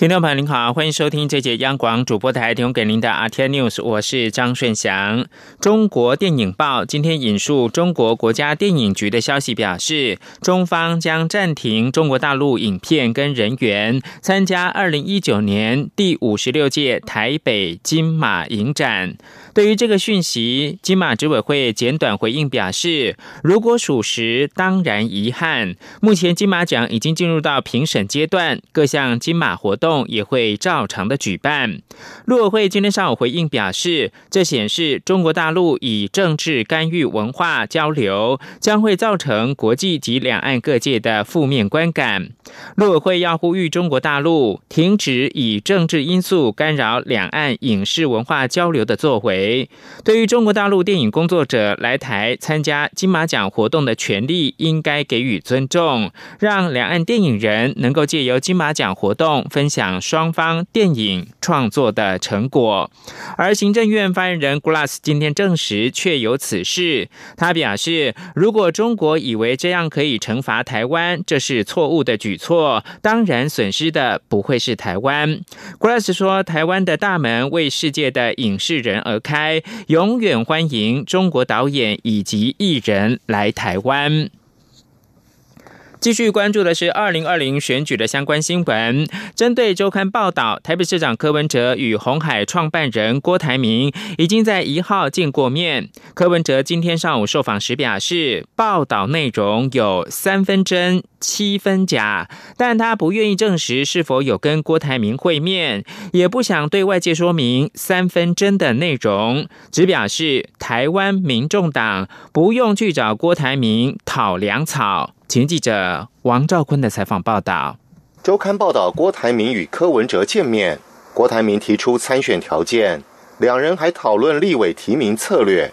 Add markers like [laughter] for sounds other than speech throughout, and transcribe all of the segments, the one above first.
听众朋友您好，欢迎收听这节央广主播台提供给您的 RT News，我是张顺祥。中国电影报今天引述中国国家电影局的消息表示，中方将暂停中国大陆影片跟人员参加二零一九年第五十六届台北金马影展。对于这个讯息，金马执委会简短回应表示，如果属实，当然遗憾。目前金马奖已经进入到评审阶段，各项金马活动也会照常的举办。陆委会今天上午回应表示，这显示中国大陆以政治干预文化交流，将会造成国际及两岸各界的负面观感。陆委会要呼吁中国大陆停止以政治因素干扰两岸影视文化交流的作为。对于中国大陆电影工作者来台参加金马奖活动的权利，应该给予尊重，让两岸电影人能够借由金马奖活动分享双方电影创作的成果。而行政院发言人 Glass 今天证实确有此事，他表示，如果中国以为这样可以惩罚台湾，这是错误的举措，当然损失的不会是台湾。Glass 说，台湾的大门为世界的影视人而开。开永远欢迎中国导演以及艺人来台湾。继续关注的是二零二零选举的相关新闻。针对周刊报道，台北市长柯文哲与红海创办人郭台铭已经在一号见过面。柯文哲今天上午受访时表示，报道内容有三分真七分假，但他不愿意证实是否有跟郭台铭会面，也不想对外界说明三分真的内容，只表示台湾民众党不用去找郭台铭讨粮草。前记者王兆坤的采访报道：周刊报道，郭台铭与柯文哲见面，郭台铭提出参选条件，两人还讨论立委提名策略。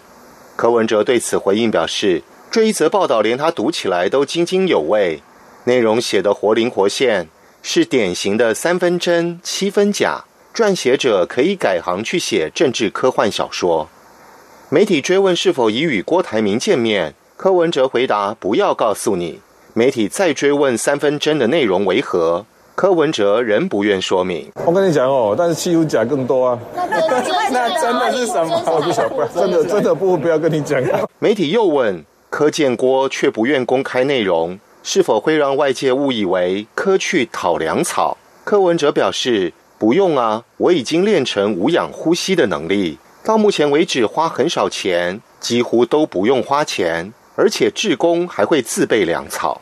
柯文哲对此回应表示，这一则报道连他读起来都津津有味，内容写得活灵活现，是典型的三分真七分假，撰写者可以改行去写政治科幻小说。媒体追问是否已与郭台铭见面，柯文哲回答：不要告诉你。媒体再追问三分真的内容为何，柯文哲仍不愿说明。我跟你讲哦，但是七分假更多啊。那真的是 [laughs] 什么？我真的真的不不要跟你讲。媒体又问柯建郭，却不愿公开内容，是否会让外界误以为柯去讨粮草？柯文哲表示不用啊，我已经练成无氧呼吸的能力，到目前为止花很少钱，几乎都不用花钱，而且志工还会自备粮草。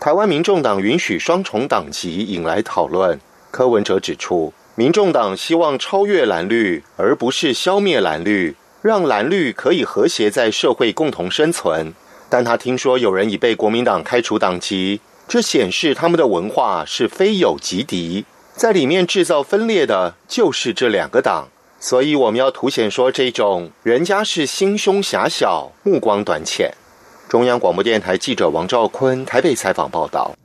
台湾民众党允许双重党籍，引来讨论。柯文哲指出，民众党希望超越蓝绿，而不是消灭蓝绿，让蓝绿可以和谐在社会共同生存。但他听说有人已被国民党开除党籍，这显示他们的文化是非友即敌，在里面制造分裂的就是这两个党。所以我们要凸显说，这种人家是心胸狭小、目光短浅。中央广播电台记者王兆坤台北采访报道。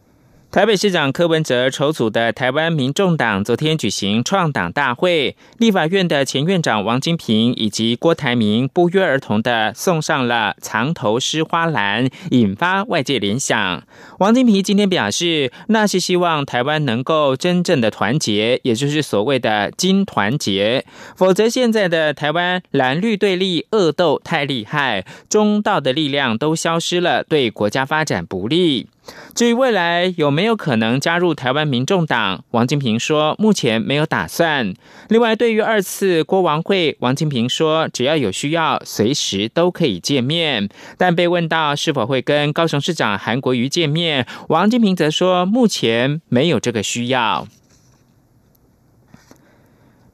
台北市长柯文哲筹组的台湾民众党昨天举行创党大会，立法院的前院长王金平以及郭台铭不约而同的送上了藏头诗花篮，引发外界联想。王金平今天表示，那是希望台湾能够真正的团结，也就是所谓的金团结，否则现在的台湾蓝绿对立恶斗太厉害，中道的力量都消失了，对国家发展不利。至于未来有没有可能加入台湾民众党，王金平说目前没有打算。另外，对于二次国王会，王金平说只要有需要，随时都可以见面。但被问到是否会跟高雄市长韩国瑜见面，王金平则说目前没有这个需要。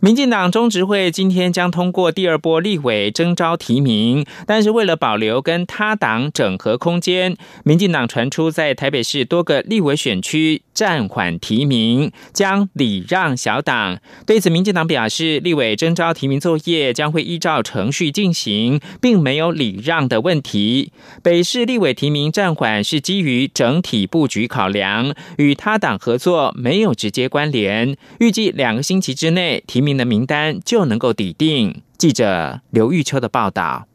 民进党中执会今天将通过第二波立委征召提名，但是为了保留跟他党整合空间，民进党传出在台北市多个立委选区暂缓提名，将礼让小党。对此，民进党表示，立委征召提名作业将会依照程序进行，并没有礼让的问题。北市立委提名暂缓是基于整体布局考量，与他党合作没有直接关联。预计两个星期之内提名。的名单就能够抵定。记者刘玉秋的报道。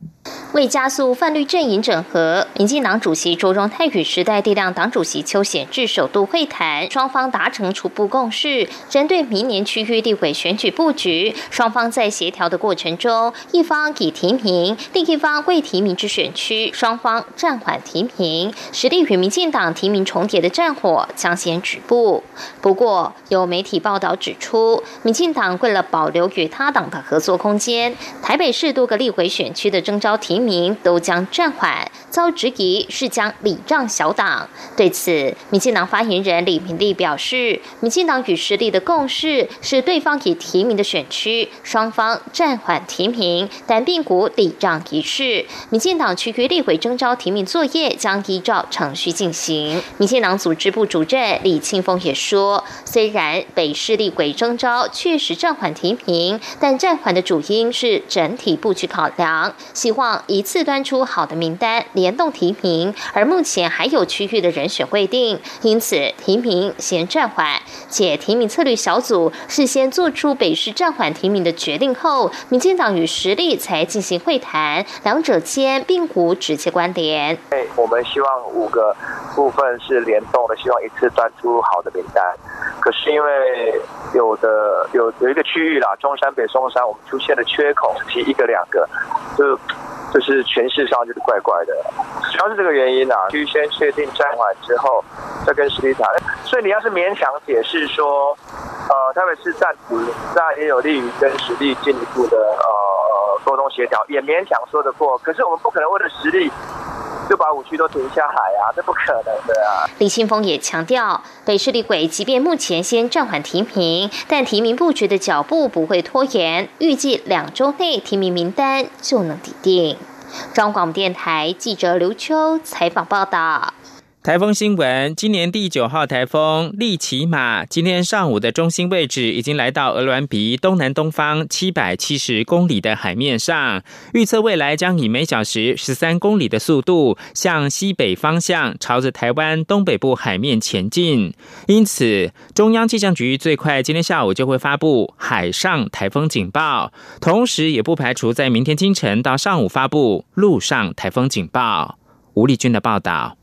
为加速泛绿阵营整合，民进党主席卓荣泰与时代力量党主席邱显智首度会谈，双方达成初步共识。针对明年区域立委选举布局，双方在协调的过程中，一方已提名，另一方未提名之选区，双方暂缓提名。实力与民进党提名重叠的战火将先止步。不过，有媒体报道指出，民进党为了保留与他党的合作空间，台北市多个立委选区的征召提。名都将暂缓，遭质疑是将礼让小党。对此，民进党发言人李明利表示，民进党与实力的共识是对方已提名的选区，双方暂缓提名，但并无礼让仪式。民进党区域立委征召提名作业将依照程序进行。民进党组织部主任李庆峰也说，虽然北市立委征召确实暂缓提名，但暂缓的主因是整体布局考量，希望。一次端出好的名单，联动提名，而目前还有区域的人选未定，因此提名先暂缓。且提名策略小组事先做出北市暂缓提名的决定后，民进党与实力才进行会谈，两者间并无直接关联。我们希望五个部分是联动的，希望一次端出好的名单。可是因为有的有有一个区域啦，中山北、松山，我们出现了缺口，提一个两个，就。就是诠释上就是怪怪的，主要是这个原因啊。预先确定暂缓之后，再跟实力谈。所以你要是勉强解释说，呃，特别是暂停，那也有利于跟实力进一步的呃沟通协调，也勉强说得过。可是我们不可能为了实力就把五区都停下海啊，这不可能的啊。李清峰也强调，北市立委即便目前先暂缓提名，但提名布局的脚步不会拖延，预计两周内提名名单就能抵定。中广电台记者刘秋采访报道。台风新闻：今年第九号台风利奇马，今天上午的中心位置已经来到鹅銮鼻东南东方七百七十公里的海面上。预测未来将以每小时十三公里的速度向西北方向，朝着台湾东北部海面前进。因此，中央气象局最快今天下午就会发布海上台风警报，同时也不排除在明天清晨到上午发布陆上台风警报。吴立军的报道。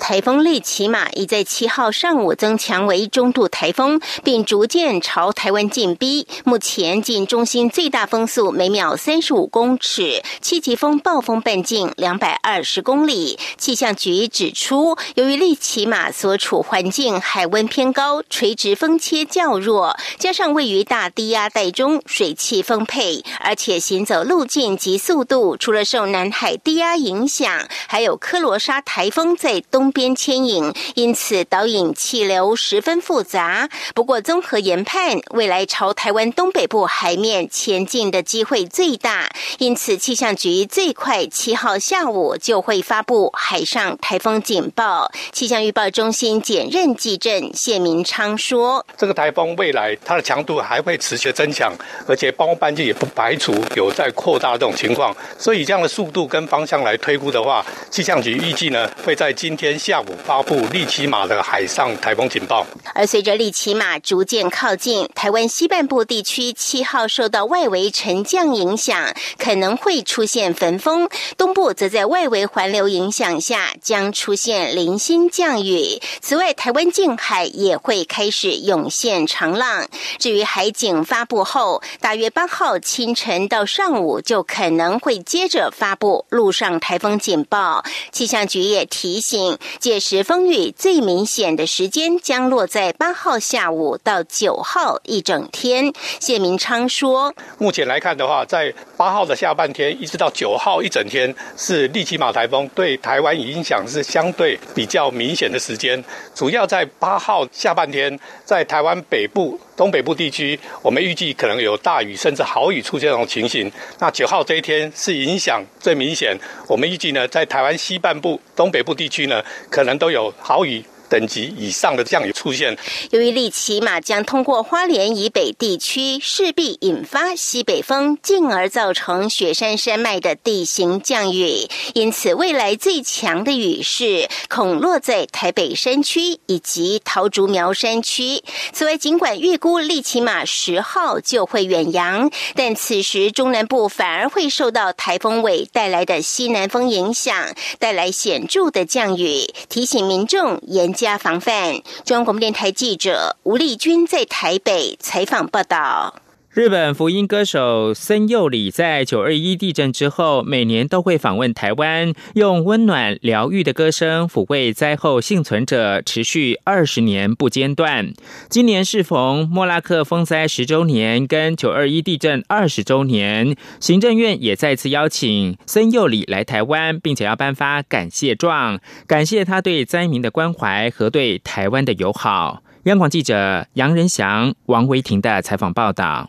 台风利奇马已在七号上午增强为中度台风，并逐渐朝台湾进逼。目前近中心最大风速每秒三十五公尺，七级风暴风半径两百二十公里。气象局指出，由于利奇马所处环境海温偏高，垂直风切较弱，加上位于大低压带中，水汽丰沛，而且行走路径及速度除了受南海低压影响，还有科罗莎台风在。东边牵引，因此导引气流十分复杂。不过，综合研判，未来朝台湾东北部海面前进的机会最大。因此，气象局最快七号下午就会发布海上台风警报。气象预报中心简任记阵谢明昌说：“这个台风未来它的强度还会持续增强，而且暴风半径也不排除有在扩大这种情况。所以，这样的速度跟方向来推估的话，气象局预计呢会在。”今天下午发布利奇马的海上台风警报，而随着利奇马逐渐靠近台湾西半部地区，七号受到外围沉降影响，可能会出现焚风；东部则在外围环流影响下，将出现零星降雨。此外，台湾近海也会开始涌现长浪。至于海警发布后，大约八号清晨到上午就可能会接着发布陆上台风警报。气象局也提醒。醒，届时风雨最明显的时间将落在八号下午到九号一整天。谢明昌说：“目前来看的话，在八号的下半天一直到九号一整天，是利奇马台风对台湾影响是相对比较明显的时间。主要在八号下半天，在台湾北部。”东北部地区，我们预计可能有大雨甚至豪雨出现这种情形。那九号这一天是影响最明显，我们预计呢，在台湾西半部、东北部地区呢，可能都有豪雨。等级以上的降雨出现。由于利奇马将通过花莲以北地区，势必引发西北风，进而造成雪山山脉的地形降雨。因此，未来最强的雨势恐落在台北山区以及桃竹苗山区。此外，尽管预估利奇马十号就会远洋，但此时中南部反而会受到台风尾带来的西南风影响，带来显著的降雨。提醒民众严。加防范。中央广播电台记者吴丽君在台北采访报道。日本福音歌手森佑里在九二一地震之后，每年都会访问台湾，用温暖疗愈的歌声抚慰灾后幸存者，持续二十年不间断。今年适逢莫拉克风灾十周年，跟九二一地震二十周年，行政院也再次邀请森佑里来台湾，并且要颁发感谢状，感谢他对灾民的关怀和对台湾的友好。央广记者杨仁祥、王维婷的采访报道。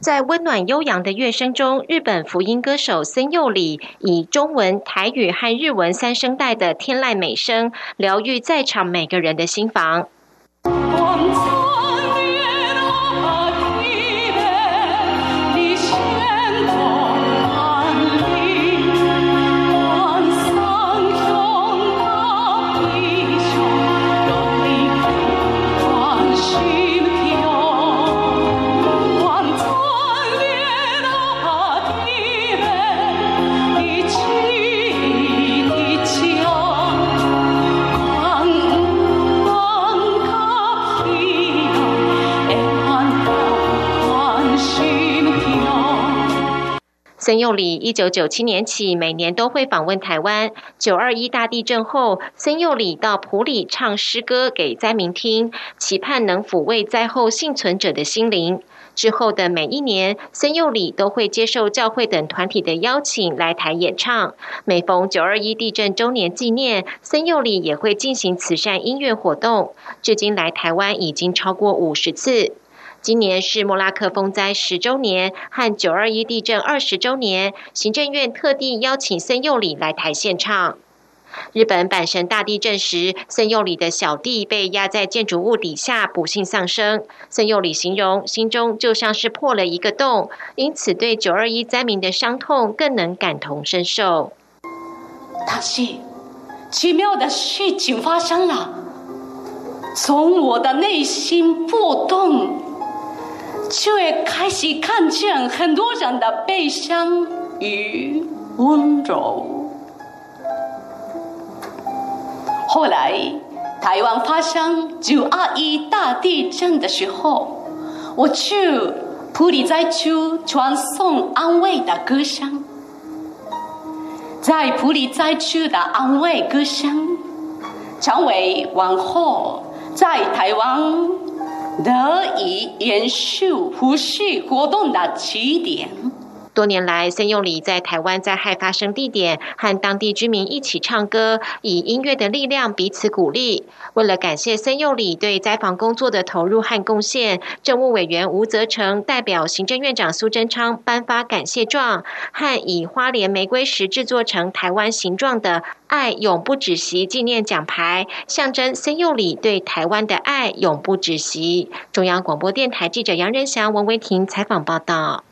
在温暖悠扬的乐声中，日本福音歌手森佑里以中文、台语和日文三声带的天籁美声，疗愈在场每个人的心房。森佑里一九九七年起每年都会访问台湾。九二一大地震后，森佑里到埔里唱诗歌给灾民听，期盼能抚慰灾后幸存者的心灵。之后的每一年，森佑里都会接受教会等团体的邀请来台演唱。每逢九二一地震周年纪念，森佑里也会进行慈善音乐活动。至今来台湾已经超过五十次。今年是莫拉克风灾十周年和九二一地震二十周年，行政院特地邀请森佑里来台献唱。日本阪神大地震时，森佑里的小弟被压在建筑物底下，不幸丧生。森佑里形容心中就像是破了一个洞，因此对九二一灾民的伤痛更能感同身受。但是奇妙的事情发生了，从我的内心破洞。却开始看见很多人的悲伤与温柔。后来，台湾发生九二一大地震的时候，我去普里灾区传送安慰的歌声，在普里灾区的安慰歌声，成为往后在台湾。得以延续呼吸活动的起点。多年来，森佑里在台湾灾害发生地点和当地居民一起唱歌，以音乐的力量彼此鼓励。为了感谢森佑里对灾防工作的投入和贡献，政务委员吴泽成代表行政院长苏贞昌颁发感谢状，和以花莲玫瑰石制作成台湾形状的“爱永不止息”纪念奖牌，象征森佑里对台湾的爱永不止息。中央广播电台记者杨仁祥、王维婷采访报道。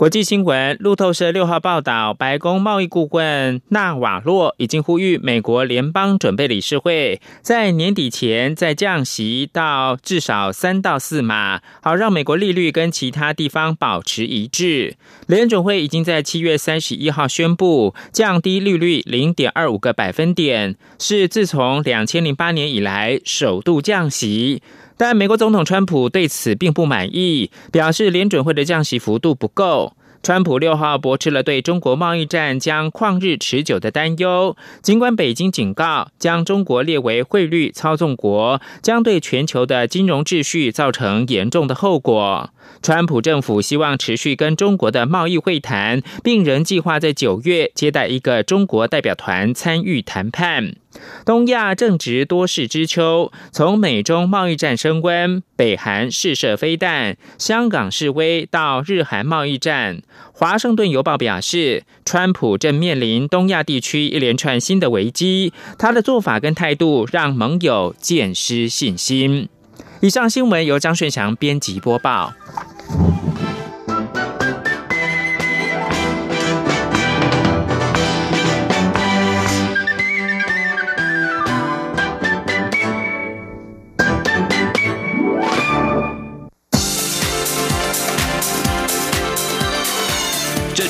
国际新闻：路透社六号报道，白宫贸易顾问纳瓦洛已经呼吁美国联邦准备理事会，在年底前再降息到至少三到四码，好让美国利率跟其他地方保持一致。联准会已经在七月三十一号宣布降低利率零点二五个百分点，是自从两千零八年以来首度降息。但美国总统川普对此并不满意，表示联准会的降息幅度不够。川普六号驳斥了对中国贸易战将旷日持久的担忧。尽管北京警告，将中国列为汇率操纵国，将对全球的金融秩序造成严重的后果。川普政府希望持续跟中国的贸易会谈，并仍计划在九月接待一个中国代表团参与谈判。东亚正值多事之秋，从美中贸易战升温、北韩试射飞弹、香港示威到日韩贸易战，华盛顿邮报表示，川普正面临东亚地区一连串新的危机。他的做法跟态度让盟友渐失信心。以上新闻由张顺祥编辑播报。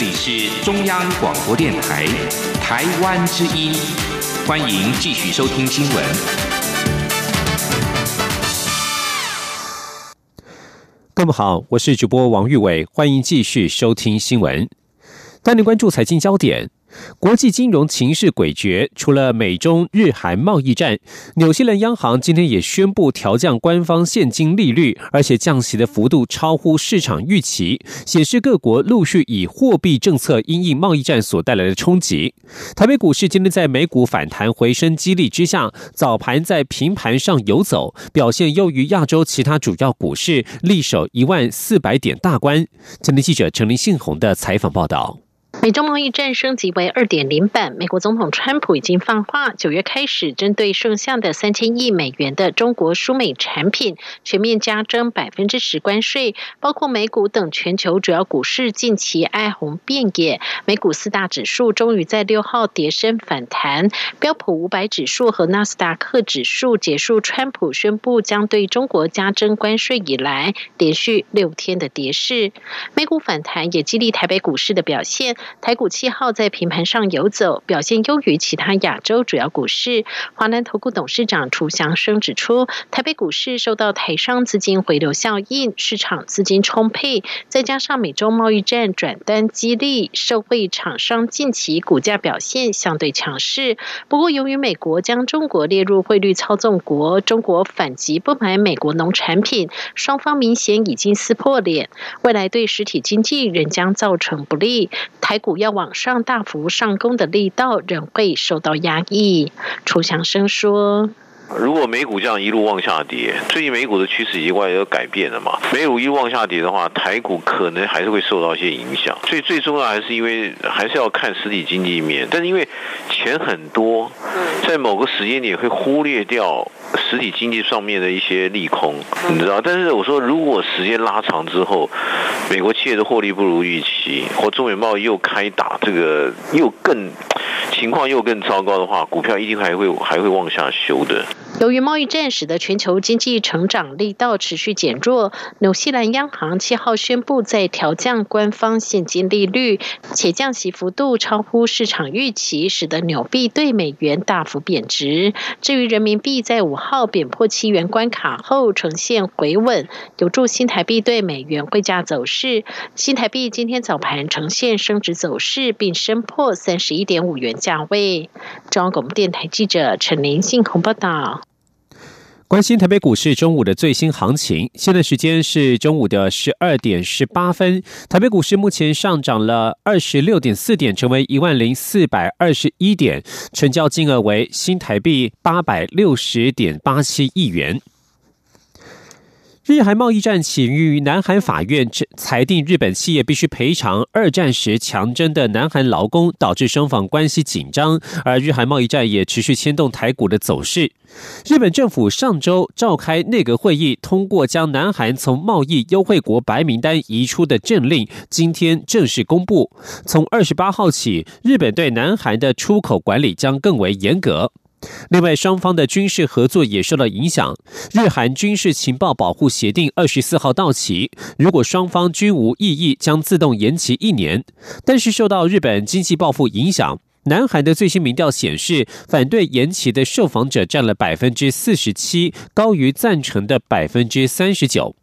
这里是中央广播电台台湾之音，欢迎继续收听新闻。各位好，我是主播王玉伟，欢迎继续收听新闻。带您关注财经焦点。国际金融情势诡谲，除了美中日韩贸易战，纽西兰央行今天也宣布调降官方现金利率，而且降息的幅度超乎市场预期，显示各国陆续以货币政策因应贸易战所带来的冲击。台北股市今天在美股反弹回升激励之下，早盘在平盘上游走，表现优于亚洲其他主要股市，力守一万四百点大关。今天记者陈林信宏的采访报道。美中贸易战升级为二点零版，美国总统川普已经放话，九月开始针对剩下的三千亿美元的中国输美产品全面加征百分之十关税，包括美股等全球主要股市近期哀鸿遍野。美股四大指数终于在六号跌升反弹，标普五百指数和纳斯达克指数结束川普宣布将对中国加征关税以来连续六天的跌势。美股反弹也激励台北股市的表现。台股七号在平盘上游走，表现优于其他亚洲主要股市。华南投顾董事长楚祥生指出，台北股市受到台商资金回流效应，市场资金充沛，再加上美洲贸易战转单激励，社会厂商近期股价表现相对强势。不过，由于美国将中国列入汇率操纵国，中国反击不买美国农产品，双方明显已经撕破脸，未来对实体经济仍将造成不利。台股要往上大幅上攻的力道仍会受到压抑。楚祥生说。如果美股这样一路往下跌，最近美股的趋势已经外有改变了嘛？美股一路往下跌的话，台股可能还是会受到一些影响。所以最重要还是因为还是要看实体经济面，但是因为钱很多，在某个时间点会忽略掉实体经济上面的一些利空，你知道？但是我说，如果时间拉长之后，美国企业的获利不如预期，或中美贸易又开打，这个又更情况又更糟糕的话，股票一定还会还会往下修的。由于贸易战使得全球经济成长力道持续减弱，纽西兰央行七号宣布在调降官方现金利率，且降息幅度超乎市场预期，使得纽币对美元大幅贬值。至于人民币在五号贬破七元关卡后呈现回稳，有助新台币对美元汇价走势。新台币今天早盘呈现升值走势，并升破三十一点五元价位。中央广播电台记者陈林信鸿报道。关心台北股市中午的最新行情，现在时间是中午的十二点十八分。台北股市目前上涨了二十六点四点，成为一万零四百二十一点，成交金额为新台币八百六十点八七亿元。日韩贸易战起于南韩法院裁定日本企业必须赔偿二战时强征的南韩劳工，导致双方关系紧张。而日韩贸易战也持续牵动台股的走势。日本政府上周召开内阁会议，通过将南韩从贸易优惠国白名单移出的政令，今天正式公布。从二十八号起，日本对南韩的出口管理将更为严格。另外，双方的军事合作也受到影响。日韩军事情报保护协定二十四号到期，如果双方均无异议，将自动延期一年。但是，受到日本经济报复影响，南韩的最新民调显示，反对延期的受访者占了百分之四十七，高于赞成的百分之三十九。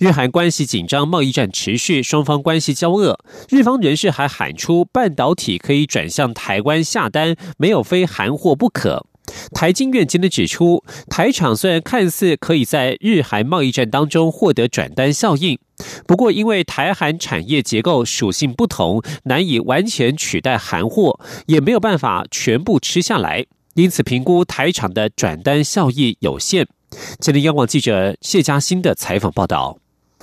日韩关系紧张，贸易战持续，双方关系交恶。日方人士还喊出半导体可以转向台湾下单，没有非韩货不可。台经院今天指出，台厂虽然看似可以在日韩贸易战当中获得转单效应，不过因为台韩产业结构属性不同，难以完全取代韩货，也没有办法全部吃下来，因此评估台厂的转单效益有限。今天央广记者谢嘉欣的采访报道。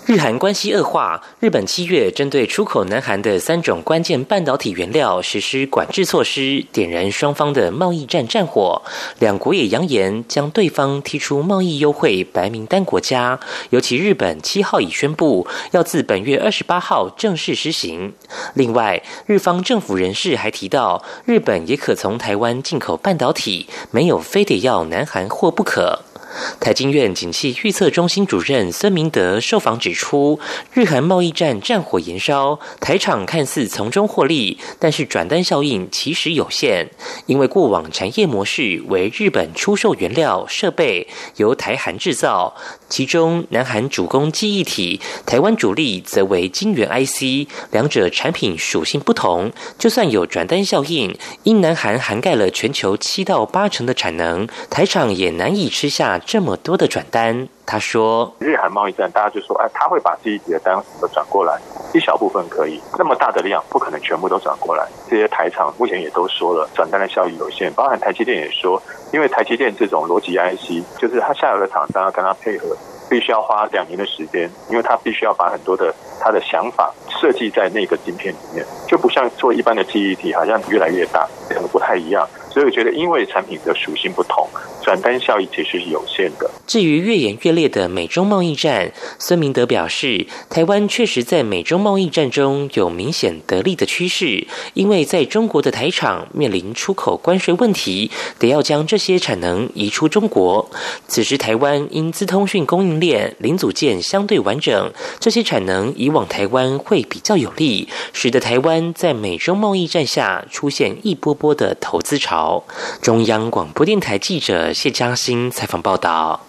日韩关系恶化，日本七月针对出口南韩的三种关键半导体原料实施管制措施，点燃双方的贸易战战火。两国也扬言将对方踢出贸易优惠白名单国家，尤其日本七号已宣布要自本月二十八号正式施行。另外，日方政府人士还提到，日本也可从台湾进口半导体，没有非得要南韩货不可。台经院景气预测中心主任孙明德受访指出，日韩贸易战战火延烧，台厂看似从中获利，但是转单效应其实有限，因为过往产业模式为日本出售原料设备，由台韩制造，其中南韩主攻记忆体，台湾主力则为晶圆 IC，两者产品属性不同，就算有转单效应，因南韩涵盖了全球七到八成的产能，台厂也难以吃下。这么多的转单，他说：“日韩贸易战，大家就说，哎，他会把自己的单都转过来，一小部分可以，那么大的量不可能全部都转过来。这些台厂目前也都说了，转单的效益有限，包含台积电也说，因为台积电这种逻辑 IC，就是它下游的厂商要跟他配合，必须要花两年的时间，因为他必须要把很多的他的想法设计在那个晶片里面，就不像做一般的记忆体，好像越来越大，可能不太一样。所以我觉得，因为产品的属性不同。”转单效益其实是有限的。至于越演越烈的美中贸易战，孙明德表示，台湾确实在美中贸易战中有明显得利的趋势，因为在中国的台厂面临出口关税问题，得要将这些产能移出中国。此时台湾因资通讯供应链零组件相对完整，这些产能移往台湾会比较有利，使得台湾在美中贸易战下出现一波波的投资潮。中央广播电台记者。谢嘉欣采访报道。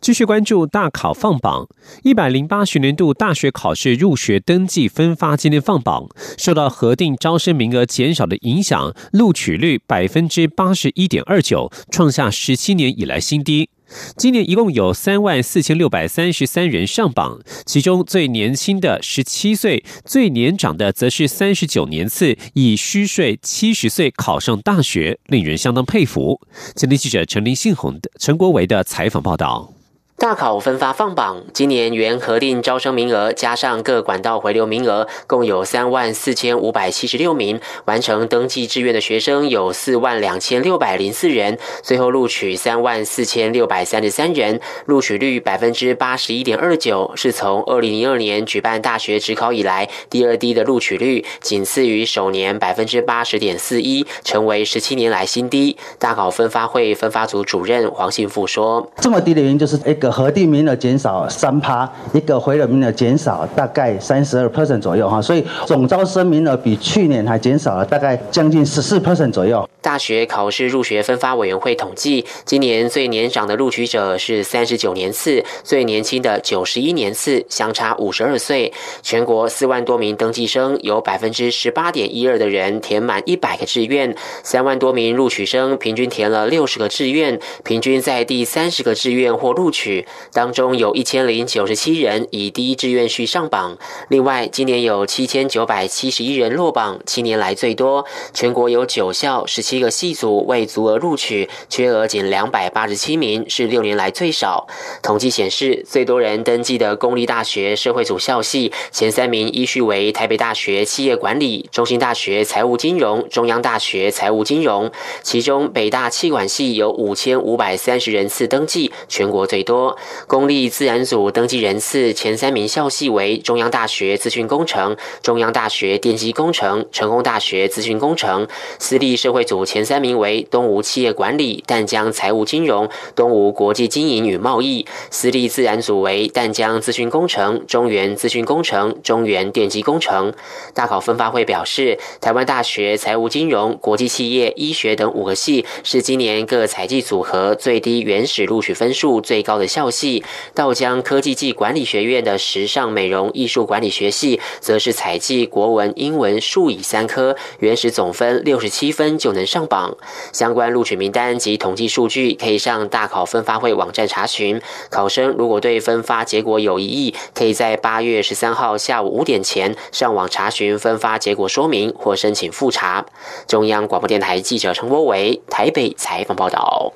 继续关注大考放榜，一百零八学年度大学考试入学登记分发今天放榜，受到核定招生名额减少的影响，录取率百分之八十一点二九，创下十七年以来新低。今年一共有三万四千六百三十三人上榜，其中最年轻的十七岁，最年长的则是三十九年次，以虚岁七十岁考上大学，令人相当佩服。今天记者陈林信宏陈国维的采访报道。大考分发放榜，今年原核定招生名额加上各管道回流名额，共有三万四千五百七十六名。完成登记志愿的学生有四万两千六百零四人，最后录取三万四千六百三十三人，录取率百分之八十一点二九，是从二零零二年举办大学指考以来第二低的录取率，仅次于首年百分之八十点四一，成为十七年来新低。大考分发会分发组主任黄信富说：“这么低的原因就是。”个核定名额减少三趴，一个回流名额减少大概三十二 percent 左右哈，所以总招生名额比去年还减少了大概将近十四 percent 左右。大学考试入学分发委员会统计，今年最年长的录取者是三十九年次，最年轻的九十一年次，相差五十二岁。全国四万多名登记生，有百分之十八点一二的人填满一百个志愿，三万多名录取生平均填了六十个志愿，平均在第三十个志愿或录取。当中有一千零九十七人以第一志愿序上榜，另外今年有七千九百七十一人落榜，七年来最多。全国有九校十七个系组未足额录取，缺额仅两百八十七名，是六年来最少。统计显示，最多人登记的公立大学社会组校系前三名依序为台北大学企业管理、中兴大学财务金融、中央大学财务金融。其中北大气管系有五千五百三十人次登记，全国最多。公立自然组登记人次前三名校系为中央大学资讯工程、中央大学电机工程、成功大学资讯工程；私立社会组前三名为东吴企业管理、淡江财务金融、东吴国际经营与贸易；私立自然组为淡江资讯工程、中原资讯工程、中原电机工程。大考分发会表示，台湾大学财务金融、国际企业、医学等五个系是今年各采计组合最低原始录取分数最高的。校系，道江科技暨管理学院的时尚美容艺术管理学系，则是采集国文、英文、数以三科，原始总分六十七分就能上榜。相关录取名单及统计数据可以上大考分发会网站查询。考生如果对分发结果有异议，可以在八月十三号下午五点前上网查询分发结果说明或申请复查。中央广播电台记者陈国伟台北采访报道。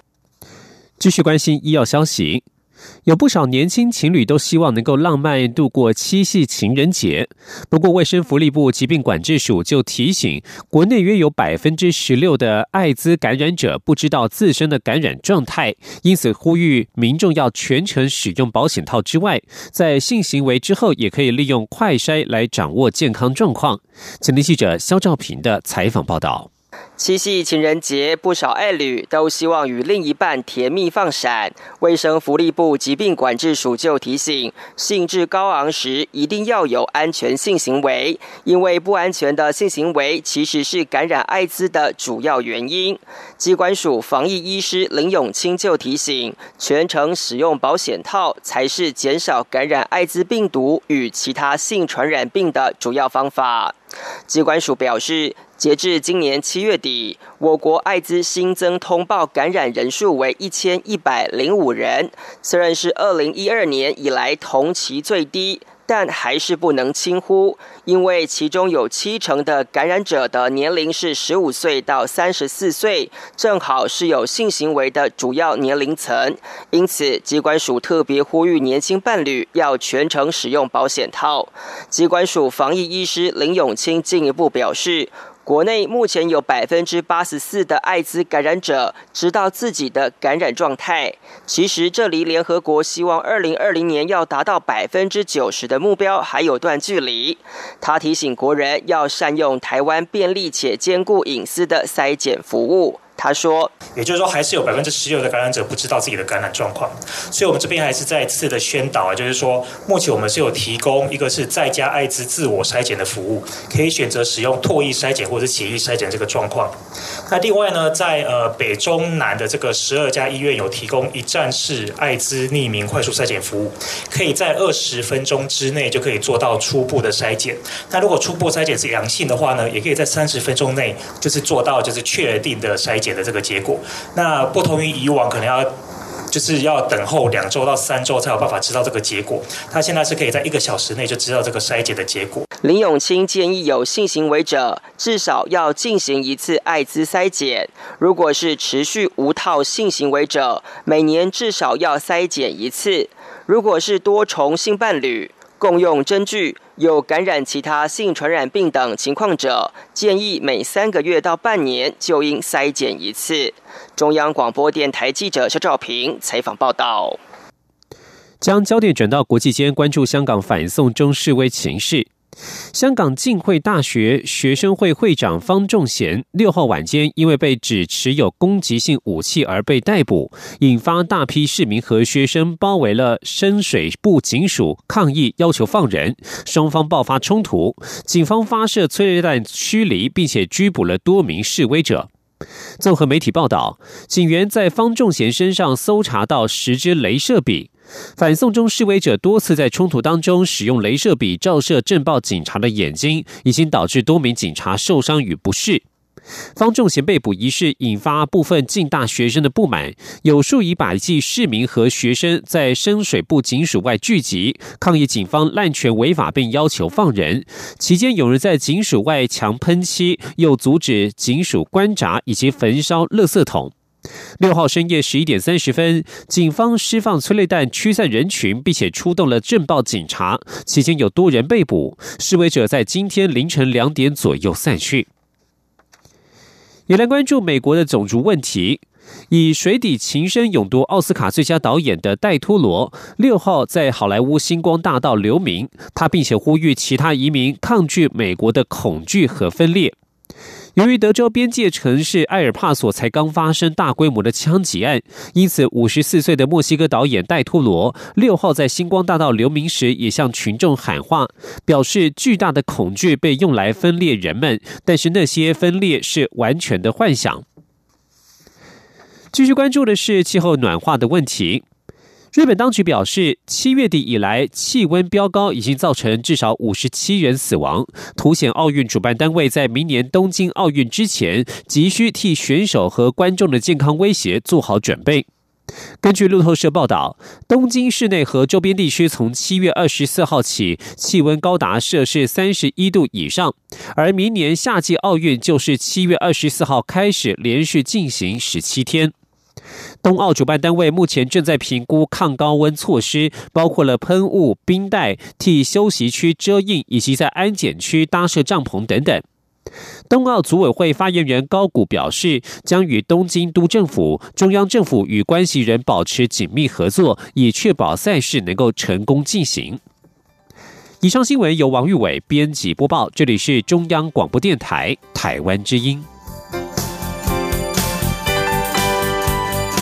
继续关心医药消息，有不少年轻情侣都希望能够浪漫度过七夕情人节。不过，卫生福利部疾病管制署就提醒，国内约有百分之十六的艾滋感染者不知道自身的感染状态，因此呼吁民众要全程使用保险套。之外，在性行为之后，也可以利用快筛来掌握健康状况。请听记者肖兆平的采访报道。七夕情人节，不少爱侣都希望与另一半甜蜜放闪。卫生福利部疾病管制署就提醒，兴致高昂时一定要有安全性行为，因为不安全的性行为其实是感染艾滋的主要原因。机关署防疫医师林永清就提醒，全程使用保险套才是减少感染艾滋病毒与其他性传染病的主要方法。机关署表示。截至今年七月底，我国艾滋新增通报感染人数为一千一百零五人，虽然是二零一二年以来同期最低。但还是不能轻忽，因为其中有七成的感染者的年龄是十五岁到三十四岁，正好是有性行为的主要年龄层。因此，机关署特别呼吁年轻伴侣要全程使用保险套。机关署防疫医师林永清进一步表示。国内目前有百分之八十四的艾滋感染者知道自己的感染状态。其实，这离联合国希望二零二零年要达到百分之九十的目标还有段距离。他提醒国人要善用台湾便利且兼顾隐私的筛检服务。他说：“也就是说，还是有百分之十六的感染者不知道自己的感染状况，所以我们这边还是再次的宣导啊，就是说，目前我们是有提供一个是在家艾滋自我筛检的服务，可以选择使用唾液筛检或者血液筛检这个状况。那另外呢，在呃北中南的这个十二家医院有提供一站式艾滋匿名快速筛检服务，可以在二十分钟之内就可以做到初步的筛检。那如果初步筛检是阳性的话呢，也可以在三十分钟内就是做到就是确定的筛检。”的这个结果，那不同于以往可能要就是要等候两周到三周才有办法知道这个结果，他现在是可以在一个小时内就知道这个筛检的结果。林永清建议有性行为者至少要进行一次艾滋筛检，如果是持续无套性行为者，每年至少要筛检一次。如果是多重性伴侣。共用针具有感染其他性传染病等情况者，建议每三个月到半年就应筛检一次。中央广播电台记者肖兆平采访报道。将焦点转到国际间，关注香港反送中示威情势。香港浸会大学学生会会长方仲贤六号晚间因为被指持有攻击性武器而被逮捕，引发大批市民和学生包围了深水埗警署抗议，要求放人。双方爆发冲突，警方发射催泪弹驱离，并且拘捕了多名示威者。综合媒体报道，警员在方仲贤身上搜查到十支镭射笔。反送中示威者多次在冲突当中使用镭射笔照射镇暴警察的眼睛，已经导致多名警察受伤与不适。方仲贤被捕一事引发部分近大学生的不满，有数以百计市民和学生在深水埗警署外聚集，抗议警方滥权违法，并要求放人。期间有人在警署外强喷漆，又阻止警署关闸以及焚烧垃圾桶。六号深夜十一点三十分，警方释放催泪弹驱散人群，并且出动了镇暴警察。期间有多人被捕，示威者在今天凌晨两点左右散去。也来关注美国的种族问题。以《水底情深》勇夺奥斯卡最佳导演的戴托罗，六号在好莱坞星光大道留名，他并且呼吁其他移民抗拒美国的恐惧和分裂。由于德州边界城市埃尔帕索才刚发生大规模的枪击案，因此五十四岁的墨西哥导演戴托罗六号在星光大道留名时，也向群众喊话，表示巨大的恐惧被用来分裂人们，但是那些分裂是完全的幻想。继续关注的是气候暖化的问题。日本当局表示，七月底以来气温飙高已经造成至少五十七人死亡，凸显奥运主办单位在明年东京奥运之前，急需替选手和观众的健康威胁做好准备。根据路透社报道，东京市内和周边地区从七月二十四号起，气温高达摄氏三十一度以上，而明年夏季奥运就是七月二十四号开始，连续进行十七天。冬奥主办单位目前正在评估抗高温措施，包括了喷雾、冰袋、替休息区遮印，以及在安检区搭设帐篷等等。冬奥组委会发言人高谷表示，将与东京都政府、中央政府与关系人保持紧密合作，以确保赛事能够成功进行。以上新闻由王玉伟编辑播报，这里是中央广播电台台湾之音。